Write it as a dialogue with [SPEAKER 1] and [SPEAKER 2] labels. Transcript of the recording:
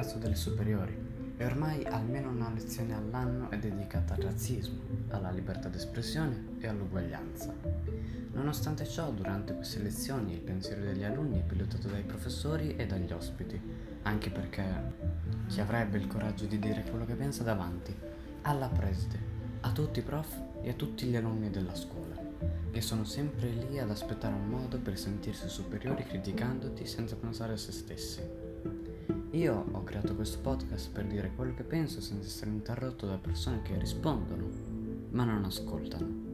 [SPEAKER 1] ragazzo delle superiori e ormai almeno una lezione all'anno è dedicata al razzismo, alla libertà d'espressione e all'uguaglianza. Nonostante ciò, durante queste lezioni il pensiero degli alunni è pilotato dai professori e dagli ospiti, anche perché chi avrebbe il coraggio di dire quello che pensa davanti, alla preside, a tutti i prof e a tutti gli alunni della scuola, che sono sempre lì ad aspettare un modo per sentirsi superiori criticandoti senza pensare a se stessi. Io ho creato questo podcast per dire quello che penso senza essere interrotto da persone che rispondono, ma non ascoltano.